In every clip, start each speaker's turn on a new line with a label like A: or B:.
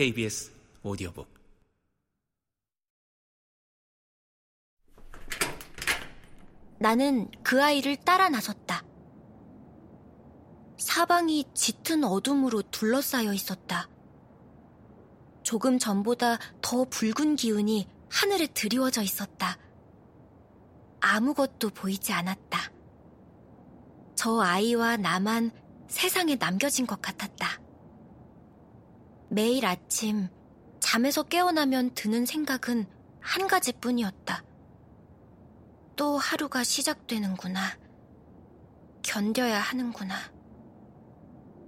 A: KBS 오디오북
B: 나는 그 아이를 따라 나섰다. 사방이 짙은 어둠으로 둘러싸여 있었다. 조금 전보다 더 붉은 기운이 하늘에 드리워져 있었다. 아무것도 보이지 않았다. 저 아이와 나만 세상에 남겨진 것 같았다. 매일 아침 잠에서 깨어나면 드는 생각은 한 가지 뿐이었다. 또 하루가 시작되는구나. 견뎌야 하는구나.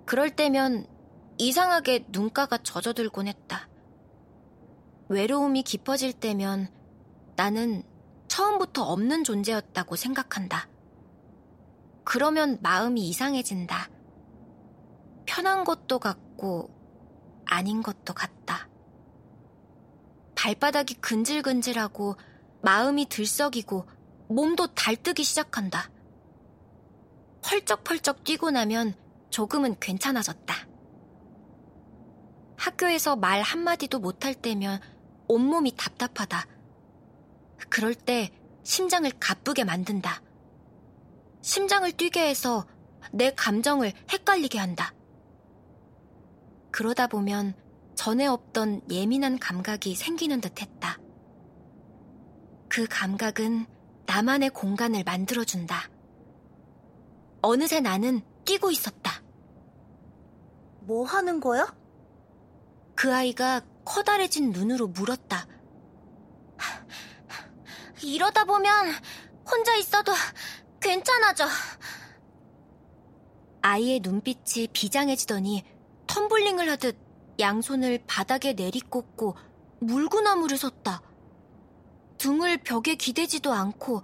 B: 그럴 때면 이상하게 눈가가 젖어들곤 했다. 외로움이 깊어질 때면 나는 처음부터 없는 존재였다고 생각한다. 그러면 마음이 이상해진다. 편한 것도 같고 아닌 것도 같다. 발바닥이 근질근질하고 마음이 들썩이고 몸도 달뜨기 시작한다. 펄쩍펄쩍 뛰고 나면 조금은 괜찮아졌다. 학교에서 말 한마디도 못할 때면 온몸이 답답하다. 그럴 때 심장을 가쁘게 만든다. 심장을 뛰게 해서 내 감정을 헷갈리게 한다. 그러다 보면 전에 없던 예민한 감각이 생기는 듯 했다. 그 감각은 나만의 공간을 만들어준다. 어느새 나는 뛰고 있었다.
C: 뭐 하는 거야?
B: 그 아이가 커다래진 눈으로 물었다. 이러다 보면 혼자 있어도 괜찮아져. 아이의 눈빛이 비장해지더니 텀블링을 하듯 양손을 바닥에 내리꽂고 물구나무를 섰다. 등을 벽에 기대지도 않고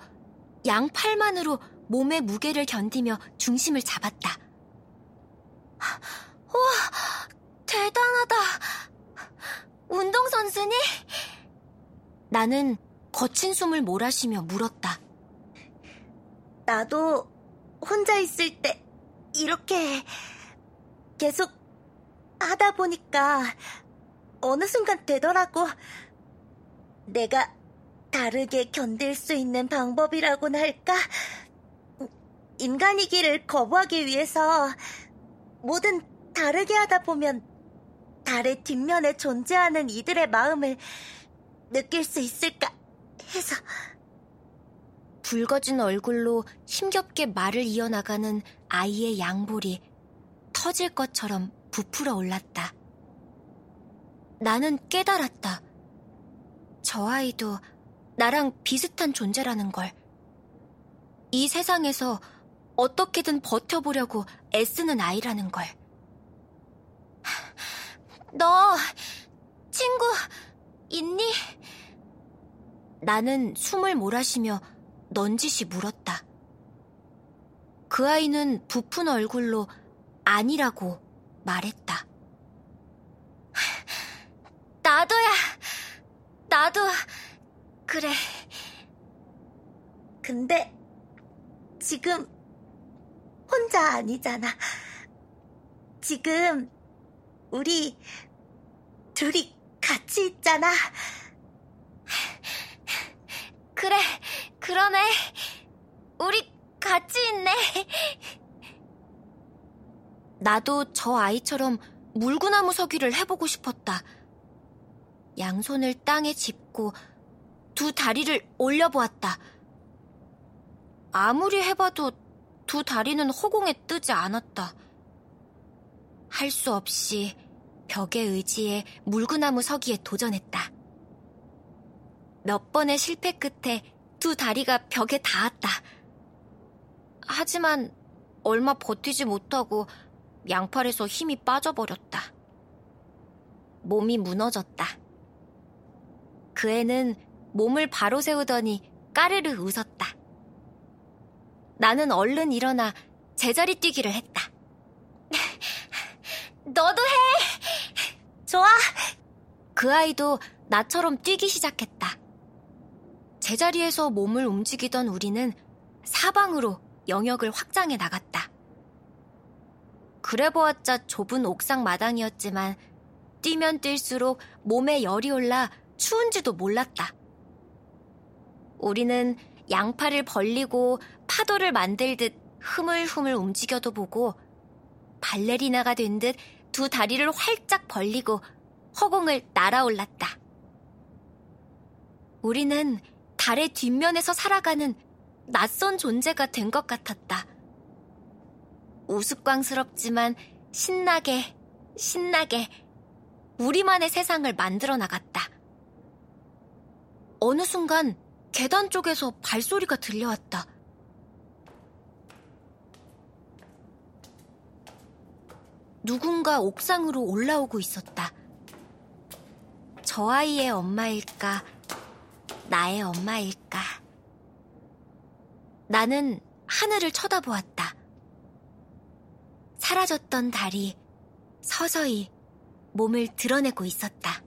B: 양팔만으로 몸의 무게를 견디며 중심을 잡았다. 우와, 대단하다. 운동선수니? 나는 거친 숨을 몰아쉬며 물었다.
C: 나도 혼자 있을 때 이렇게 계속 하다 보니까 어느 순간 되더라고. 내가 다르게 견딜 수 있는 방법이라고나 할까? 인간이기를 거부하기 위해서 뭐든 다르게 하다 보면 달의 뒷면에 존재하는 이들의 마음을 느낄 수 있을까 해서.
B: 붉어진 얼굴로 힘겹게 말을 이어나가는 아이의 양볼이 터질 것처럼 부풀어 올랐다. 나는 깨달았다. 저 아이도 나랑 비슷한 존재라는 걸. 이 세상에서 어떻게든 버텨보려고 애쓰는 아이라는 걸. 너, 친구, 있니? 나는 숨을 몰아쉬며 넌지시 물었다. 그 아이는 부푼 얼굴로 아니라고 말했다. 나도야. 나도 그래.
C: 근데 지금 혼자 아니잖아. 지금 우리 둘이 같이 있잖아.
B: 그래, 그러네. 우리 같이 있네. 나도 저 아이처럼 물구나무 서기를 해보고 싶었다. 양손을 땅에 짚고 두 다리를 올려보았다. 아무리 해봐도 두 다리는 허공에 뜨지 않았다. 할 수 없이 벽에 의지해 물구나무 서기에 도전했다. 몇 번의 실패 끝에 두 다리가 벽에 닿았다. 하지만 얼마 버티지 못하고 양팔에서 힘이 빠져버렸다. 몸이 무너졌다. 그 애는 몸을 바로 세우더니 까르르 웃었다. 나는 얼른 일어나 제자리 뛰기를 했다. 너도 해!
C: 좋아!
B: 그 아이도 나처럼 뛰기 시작했다. 제자리에서 몸을 움직이던 우리는 사방으로 영역을 확장해 나갔다. 그래 보았자 좁은 옥상 마당이었지만 뛰면 뛸수록 몸에 열이 올라 추운지도 몰랐다. 우리는 양팔을 벌리고 파도를 만들듯 흐물흐물 움직여도 보고 발레리나가 된 듯 두 다리를 활짝 벌리고 허공을 날아올랐다. 우리는 달의 뒷면에서 살아가는 낯선 존재가 된 것 같았다. 우스꽝스럽지만 신나게, 신나게 우리만의 세상을 만들어 나갔다. 어느 순간 계단 쪽에서 발소리가 들려왔다. 누군가 옥상으로 올라오고 있었다. 저 아이의 엄마일까? 나의 엄마일까? 나는 하늘을 쳐다보았다. 사라졌던 달이 서서히 몸을 드러내고 있었다.